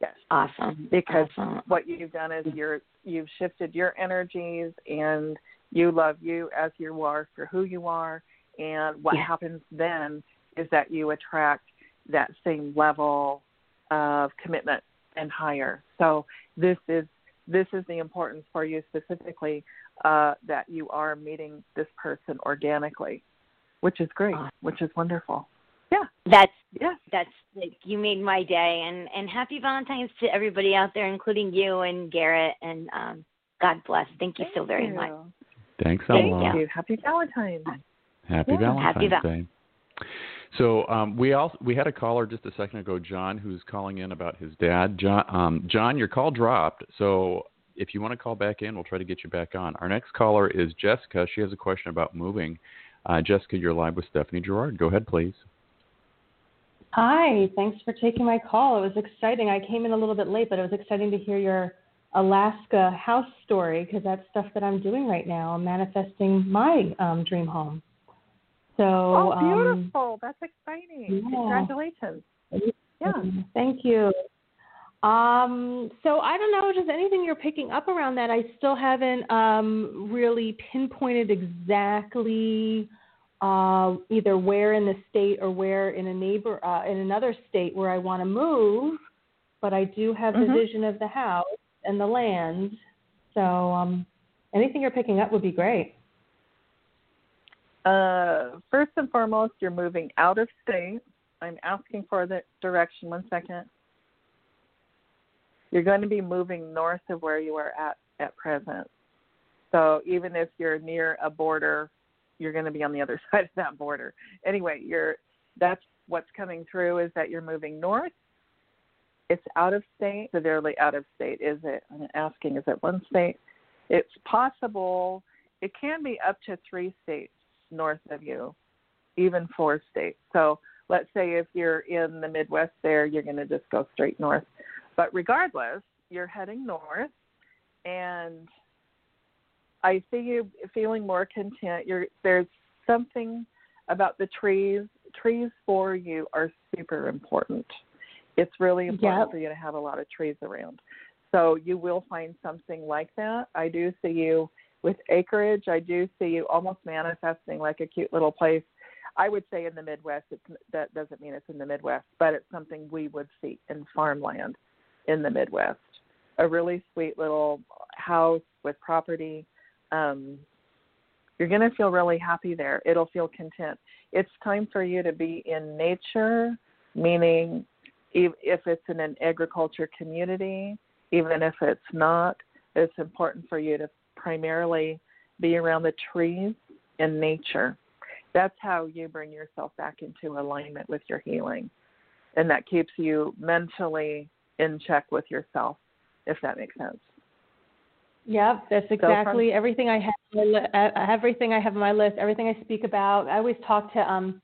Yes. awesome Because awesome. what you've done is you're you've shifted your energies and you love you as you are for who you are and what Yeah. happens then is that you attract that same level of commitment and higher so this is this is the importance for you specifically uh, that you are meeting this person organically which is great Awesome. which is wonderful yeah that's yes that's like you made my day and and happy valentine's to everybody out there including you and garrett and um god bless thank you so very Thank much you. Thanks, Thank Amala. Thank you. Happy Valentine's. Happy Yeah. Valentine's Happy Val- Day. So um, we all we had a caller just a second ago, John, who's calling in about his dad. John, um, John, your call dropped. So if you want to call back in, we'll try to get you back on. Our next caller is Jessica. She has a question about moving. Uh, Jessica, you're live with Stephanie Gerard. Go ahead, please. Hi, thanks for taking my call. It was exciting. I came in a little bit late, but it was exciting to hear your Alaska house story because that's stuff that I'm doing right now. I'm manifesting my um, dream home. So, oh, um, beautiful! Um, that's exciting. Yeah. Congratulations. Yeah. Thank you. Um, so I don't know, just anything you're picking up around that. I still haven't um, really pinpointed exactly uh, either where in the state or where in a neighbor uh, in another state where I want to move, but I do have mm-hmm. the vision of the house and the land. So um, anything you're picking up would be great. Uh, first and foremost, you're moving out of state. I'm asking for the direction. One second. You're going to be moving north of where you are at at present. So even if you're near a border you're going to be on the other side of that border. Anyway, you're that's what's coming through is that you're moving north. It's out of state, severely out of state. Is it? I'm asking, is it one state? It's possible. It can be up to three states north of you, even four states. So let's say if you're in the Midwest there, you're going to just go straight north. But regardless, you're heading north and I see you feeling more content. You're, there's something about the trees. Trees for you are super important. It's really important yep. for you to have a lot of trees around. So you will find something like that. I do see you with acreage. I do see you almost manifesting like a cute little place. I would say in the Midwest. It's, that doesn't mean it's in the Midwest, but it's something we would see in farmland in the Midwest. A really sweet little house with property um, you're going to feel really happy there. It'll feel content. It's time for you to be in nature, meaning if it's in an agriculture community, even if it's not, it's important for you to primarily be around the trees and nature. That's how you bring yourself back into alignment with your healing. And that keeps you mentally in check with yourself, if that makes sense. Yep, that's exactly so everything I have. Everything I have on my list, everything I speak about. I always talk to um,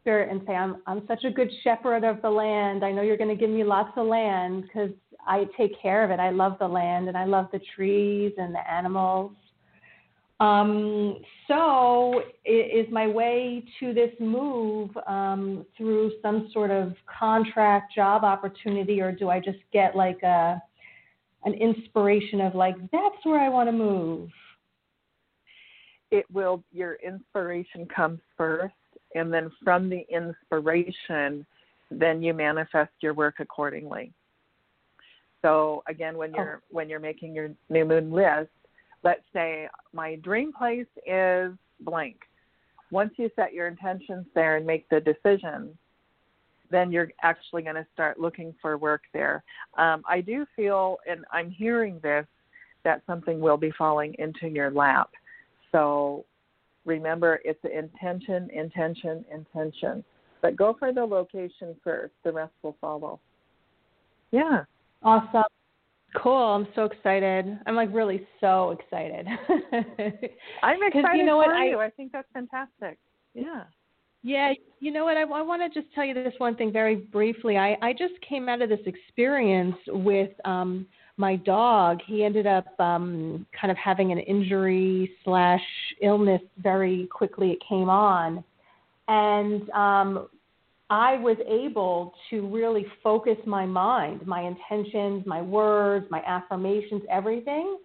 spirit and say, "I'm I'm such a good shepherd of the land. I know you're going to give me lots of land because I take care of it. I love the land and I love the trees and the animals." Um, so, is my way to this move um, through some sort of contract job opportunity, or do I just get like a an inspiration of like that's where I want to move? It will your inspiration comes first and then from the inspiration then you manifest your work accordingly. So again when you're oh. when you're making your new moon list, let's say my dream place is blank. Once you set your intentions there and make the decision, then you're actually going to start looking for work there. Um, I do feel, and I'm hearing this, that something will be falling into your lap. So remember, it's intention, intention, intention. But go for the location first. The rest will follow. Yeah. Awesome. Cool. I'm so excited. I'm like really so excited. I'm excited you know for what? you. I, I think that's fantastic. Yeah. Yeah, you know what? I, I want to just tell you this one thing very briefly. I, I just came out of this experience with um, my dog. He ended up um, kind of having an injury slash illness very quickly. It came on, and um, I was able to really focus my mind, my intentions, my words, my affirmations, everything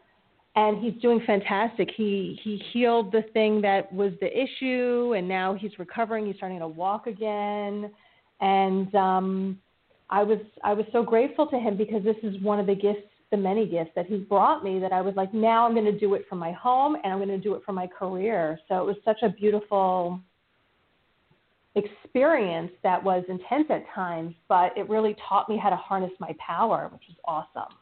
and he's doing fantastic. He he healed the thing that was the issue, and now he's recovering. He's starting to walk again, and um, I was I was so grateful to him because this is one of the gifts, the many gifts that he's brought me. That I was like, now I'm going to do it for my home, and I'm going to do it for my career. So it was such a beautiful experience that was intense at times, but it really taught me how to harness my power, which is awesome.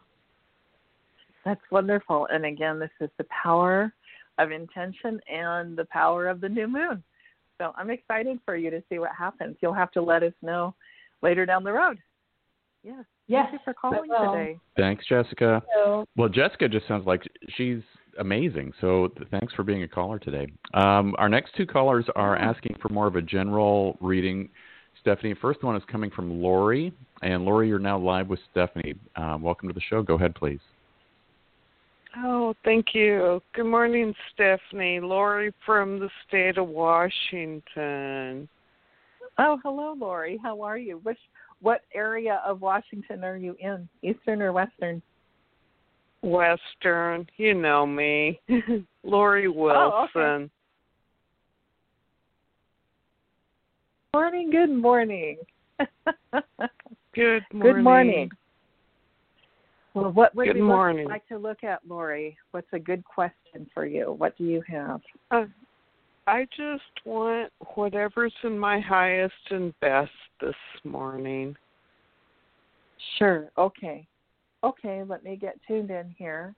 That's wonderful. And again, this is the power of intention and the power of the new moon. So I'm excited for you to see what happens. You'll have to let us know later down the road. Yes. Yes. Thank you for calling today. Thanks, Jessica. Well, Jessica just sounds like she's amazing. So thanks for being a caller today. Um, our next two callers are asking for more of a general reading. Stephanie. First one is coming from Lori. And Lori, you're now live with Stephanie. Uh, welcome to the show. Go ahead, please. Oh, thank you. Good morning, Stephanie. Lori from the state of Washington. Oh, hello, Lori. How are you? Which what area of Washington are you in? Eastern or Western? Western. You know me. Lori Wilson. Oh, okay. Morning, good morning. good morning. Good morning. Well, what would good we morning. like to look at, Lori? What's a good question for you? What do you have? Uh, I just want whatever's in my highest and best this morning. Sure. Okay. Okay, let me get tuned in here.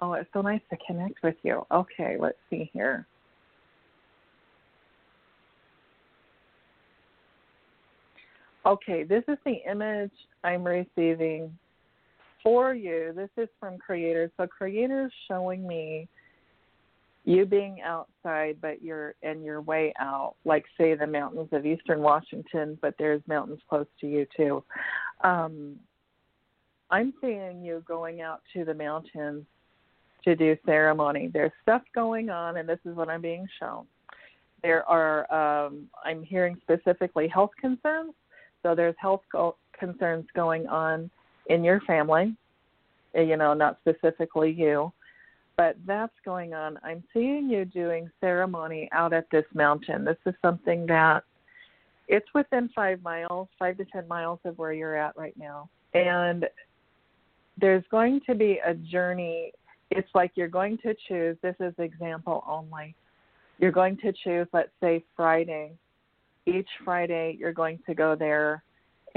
Oh, it's so nice to connect with you. Okay, let's see here. Okay, this is the image I'm receiving for you. This is from Creator. So Creator's showing me you being outside but you're and you're way out, like say the mountains of eastern Washington, but there's mountains close to you too. Um I'm seeing you going out to the mountains to do ceremony. There's stuff going on and this is what I'm being shown. There are um I'm hearing specifically health concerns. So there's health go- concerns going on in your family, eh, you know, not specifically you, but that's going on. I'm seeing you doing ceremony out at this mountain. This is something that it's within five miles, five to ten miles of where you're at right now. And there's going to be a journey. It's like you're going to choose, this is example only. You're going to choose, let's say, Friday. Each Friday, you're going to go there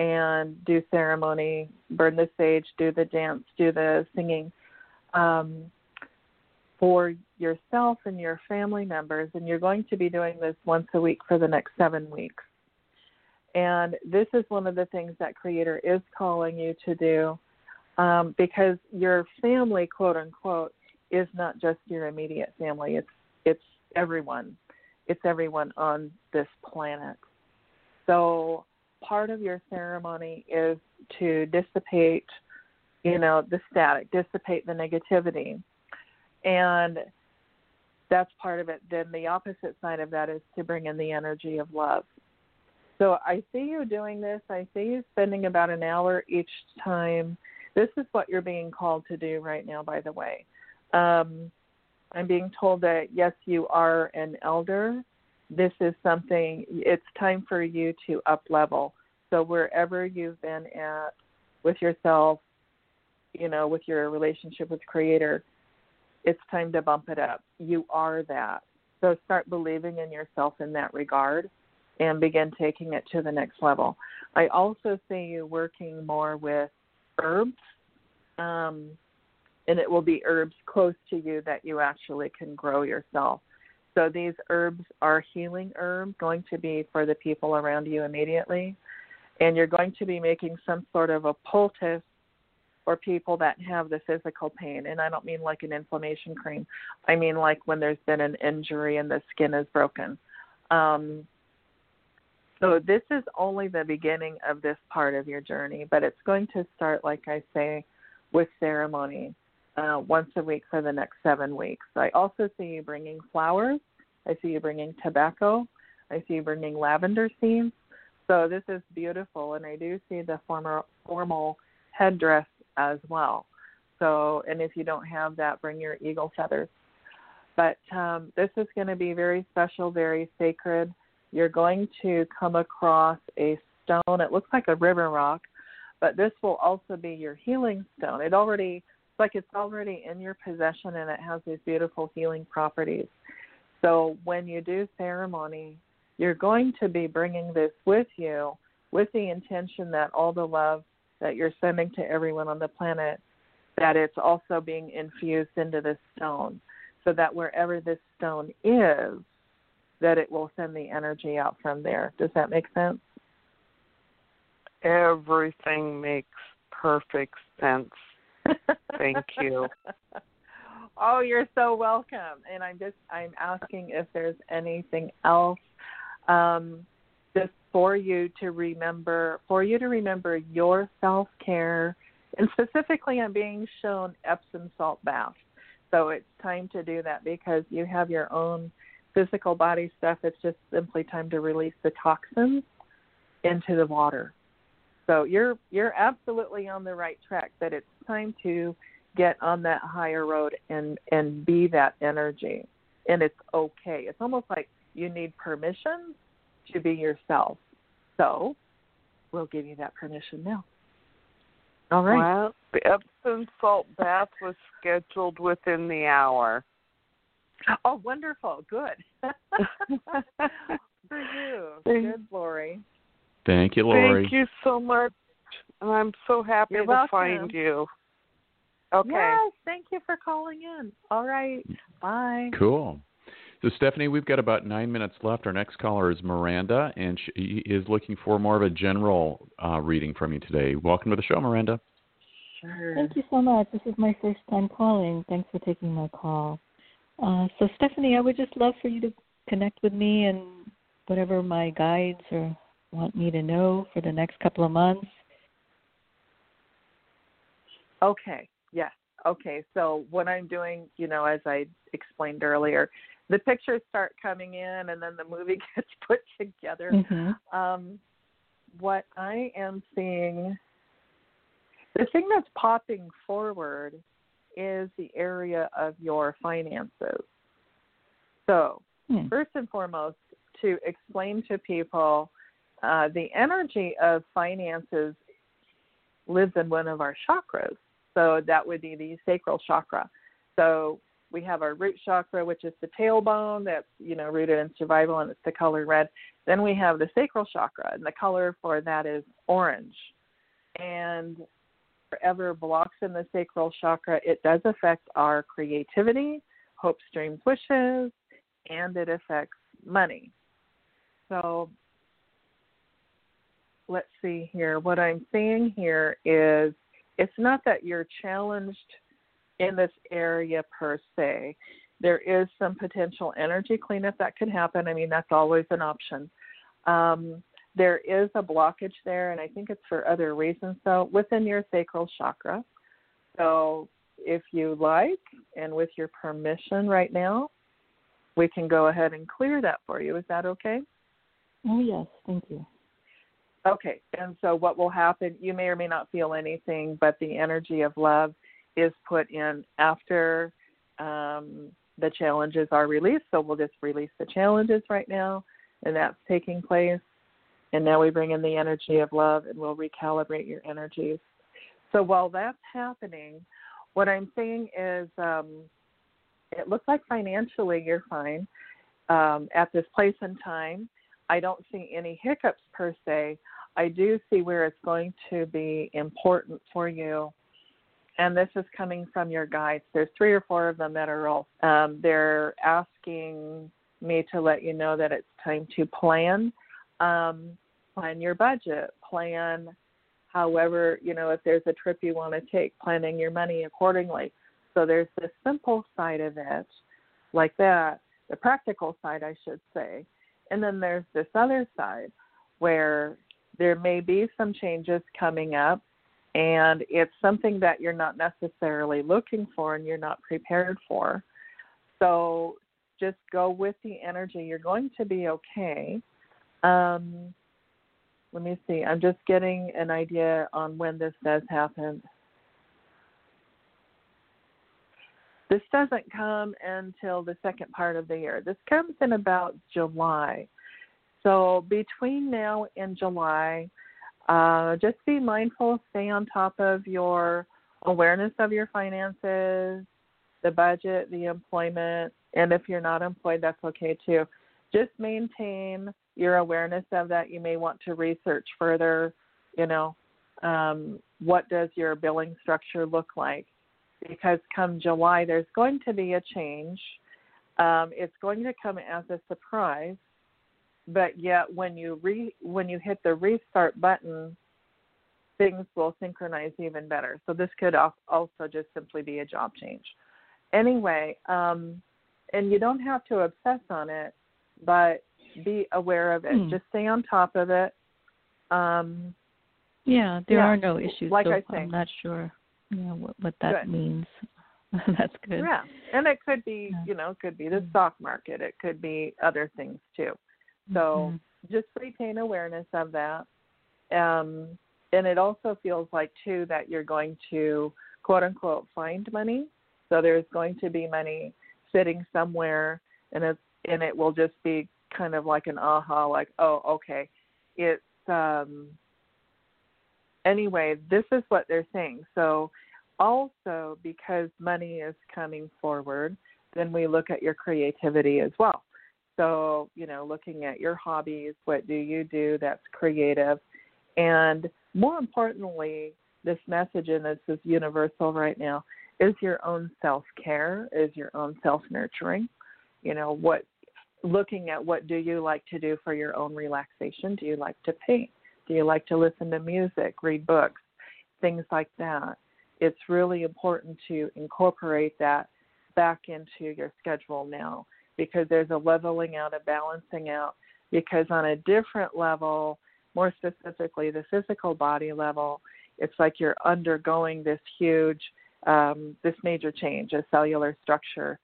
and do ceremony, burn the sage, do the dance, do the singing um, for yourself and your family members. And you're going to be doing this once a week for the next seven weeks. And this is one of the things that Creator is calling you to do um, because your family, quote unquote, is not just your immediate family. It's it's everyone. It's everyone on this planet. So part of your ceremony is to dissipate, you know, the static, dissipate the negativity. And that's part of it. Then the opposite side of that is to bring in the energy of love. So I see you doing this. I see you spending about an hour each time. This is what you're being called to do right now, by the way. Um, I'm being told that yes, you are an elder, this is something it's time for you to up level so wherever you've been at with yourself you know with your relationship with creator it's time to bump it up. You are that. So start believing in yourself in that regard and begin taking it to the next level. I also see you working more with herbs um, and it will be herbs close to you that you actually can grow yourself. So these herbs are healing herbs, going to be for the people around you immediately. And you're going to be making some sort of a poultice for people that have the physical pain. And I don't mean like an inflammation cream. I mean like when there's been an injury and the skin is broken. Um, so this is only the beginning of this part of your journey, but it's going to start, like I say, with ceremony uh, once a week for the next seven weeks. I also see you bringing flowers. I see you bringing tobacco. I see you bringing lavender seeds. So this is beautiful, and I do see the former, formal headdress as well. So, and if you don't have that, bring your eagle feathers. But um, this is going to be very special, very sacred. You're going to come across a stone. It looks like a river rock, but this will also be your healing stone. It already like it's already in your possession and it has these beautiful healing properties. So when you do ceremony, you're going to be bringing this with you with the intention that all the love that you're sending to everyone on the planet that it's also being infused into this stone so that wherever this stone is that it will send the energy out from there. Does that make sense? Everything makes perfect sense. Thank you. oh, you're so welcome. And I'm just I'm asking if there's anything else. Um, just for you to remember, for you to remember your self care, and specifically, I'm being shown Epsom salt bath. So it's time to do that because you have your own physical body stuff. It's just simply time to release the toxins into the water. So you're you're absolutely on the right track. That it's time to get on that higher road and and be that energy, and it's okay. It's almost like you need permission to be yourself. So we'll give you that permission now. All right. Well, the Epsom salt bath was scheduled within the hour. Oh, wonderful. Good. For you. Good, Lori. Thank you, Lori. Thank you so much. And I'm so happy You're to welcome. find you. Okay. Yes, thank you for calling in. All right. Bye. Cool. So, Stephanie, we've got about nine minutes left. Our next caller is Miranda, and she is looking for more of a general uh, reading from you today. Welcome to the show, Miranda. Sure. Thank you so much. This is my first time calling. Thanks for taking my call. Uh, so, Stephanie, I would just love for you to connect with me and whatever my guides or want me to know for the next couple of months. Okay. Yes. Okay. So what I'm doing, you know, as I explained earlier, the pictures start coming in, and then the movie gets put together. Mm-hmm. Um, what I am seeing, the thing that's popping forward is the area of your finances. So, Hmm. first and foremost, to explain to people, uh, the energy of finances lives in one of our chakras. So that would be the sacral chakra. So we have our root chakra, which is the tailbone that's you know rooted in survival, and it's the color red. Then we have the sacral chakra, and the color for that is orange. And whatever blocks in the sacral chakra, it does affect our creativity, hopes, dreams, wishes, and it affects money. So let's see here. What I'm seeing here is it's not that you're challenged in this area per se. There is some potential energy cleanup that could happen. I mean, that's always an option. Um, there is a blockage there, and I think it's for other reasons. So, within your sacral chakra. So, if you like, and with your permission right now, we can go ahead and clear that for you. Is that okay? Oh, yes. Thank you. Okay, and so what will happen, you may or may not feel anything, but the energy of love is put in after um, the challenges are released. So we'll just release the challenges right now, and that's taking place. And now we bring in the energy of love and we'll recalibrate your energies. So while that's happening, what I'm saying is um, it looks like financially you're fine um, at this place and time. I don't see any hiccups per se. I do see where it's going to be important for you. And this is coming from your guides. There's three or four of them that are all, um, they're asking me to let you know that it's time to plan, um, plan your budget, plan however, you know, if there's a trip you want to take, planning your money accordingly. So there's the simple side of it, like that, the practical side, I should say. And then there's this other side where there may be some changes coming up and it's something that you're not necessarily looking for and you're not prepared for. So just go with the energy. You're going to be okay. Um, let me see. I'm just getting an idea on when this does happen. This doesn't come until the second part of the year. This comes in about July. So between now and July, uh, just be mindful, stay on top of your awareness of your finances, the budget, the employment, and if you're not employed, that's okay too. Just maintain your awareness of that. You may want to research further, you know, um, what does your billing structure look like? Because come July, there's going to be a change. Um, it's going to come as a surprise but yet when you re when you hit the restart button things will synchronize even better so this could also just simply be a job change anyway um and you don't have to obsess on it but be aware of it. Hmm. Just stay on top of it. Um, Yeah, there Yeah. are no issues. Like so I. I'm not sure, you know, what what that Good. means. That's good. Yeah, and it could be, Yeah. you know, it could be the Mm. stock market. It could be other things too. So Mhm. just retain awareness of that. Um, and it also feels like too that you're going to quote unquote find money. So there's going to be money sitting somewhere, and it's and it will just be kind of like an aha, like oh okay, it's um. Anyway, this is what they're saying. So also because money is coming forward, then we look at your creativity as well. So, you know, looking at your hobbies, what do you do that's creative? And more importantly, this message, and this is universal right now, is your own self care, is your own self nurturing. You know, what looking at what do you like to do for your own relaxation? Do you like to paint? Do you like to listen to music, read books, things like that? It's really important to incorporate that back into your schedule now because there's a leveling out, a balancing out. Because on a different level, more specifically the physical body level, it's like you're undergoing this huge, um, this major change, a cellular structure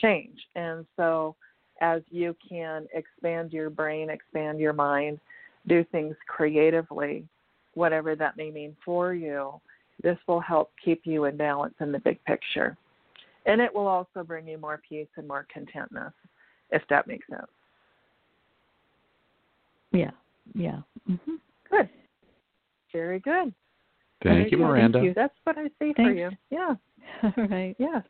change. And so, as you can expand your brain, expand your mind, do things creatively, whatever that may mean for you, this will help keep you in balance in the big picture. And it will also bring you more peace and more contentness, if that makes sense. Yeah. Yeah. hmm Good. Very good. Thank Very you, good. Miranda. Thank you. That's what I see for you. Yeah. All right. Yeah.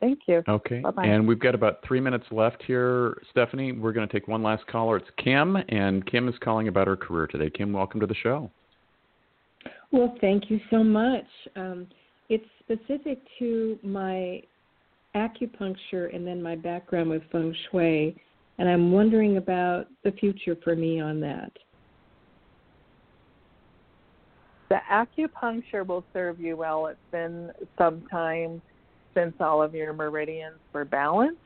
Thank you. Okay. Bye-bye. And we've got about three minutes left here, Stephanie. We're going to take one last caller. It's Kim, and Kim is calling about her career today. Kim, welcome to the show. Well, thank you so much. Um, it's specific to my acupuncture and then my background with feng shui, and I'm wondering about the future for me on that. The acupuncture will serve you well. It's been some time since all of your meridians were balanced.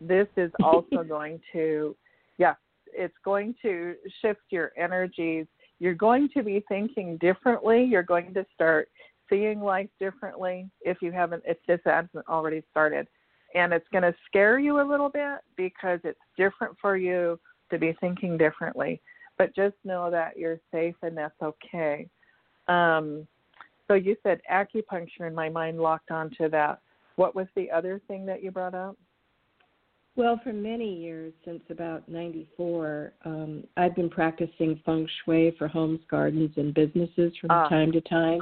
This is also going to, yes, it's going to shift your energies. You're going to be thinking differently. You're going to start seeing life differently if you haven't, if this hasn't already started. And it's going to scare you a little bit because it's different for you to be thinking differently. But just know that you're safe and that's okay. Um, so you said acupuncture, and my mind locked onto that. What was the other thing that you brought up? Well, for many years, since about 94, um, I've been practicing feng shui for homes, gardens, and businesses from Ah. time to time.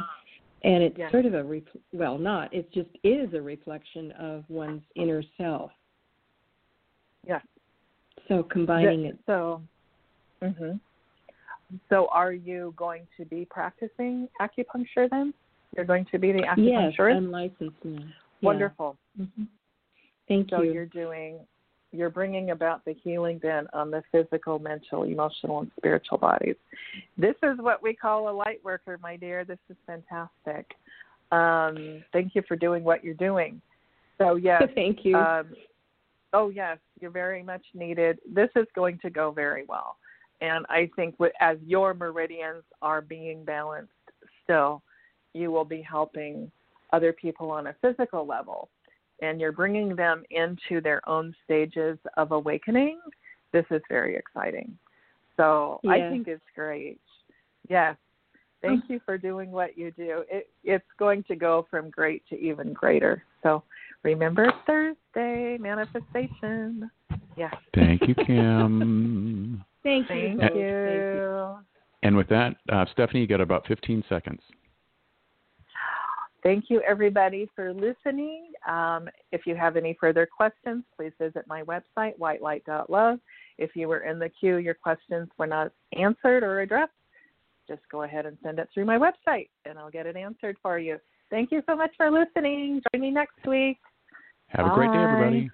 And it's sort of a, re- well, not, it just is a reflection of one's inner self. Yeah. So combining Yeah, it. So, hmm so are you going to be practicing acupuncture then? You're going to be the Yes, acupuncturist. I'm licensed now. Yeah. Wonderful. hmm Thank So you. you're doing, you're bringing about the healing then on the physical, mental, emotional, and spiritual bodies. This is what we call a light worker, my dear. This is fantastic. Um, thank you for doing what you're doing. So yes, Thank you. um, oh yes, you're very much needed. This is going to go very well, and I think as your meridians are being balanced, still, you will be helping other people on a physical level, and you're bringing them into their own stages of awakening. This is very exciting. So I think it's great. Yes. Thank you for doing what you do. It, it's going to go from great to even greater. So remember Thursday, manifestation. Yes. Thank you, Kim. Thank you. Thank both. Thank you. you. and with that, uh, Stephanie, you got about 15 seconds. Thank you, everybody, for listening. Um, if you have any further questions, please visit my website, whitelight.love. If you were in the queue, your questions were not answered or addressed, just go ahead and send it through my website, and I'll get it answered for you. Thank you so much for listening. Join me next week. Have a great day, everybody.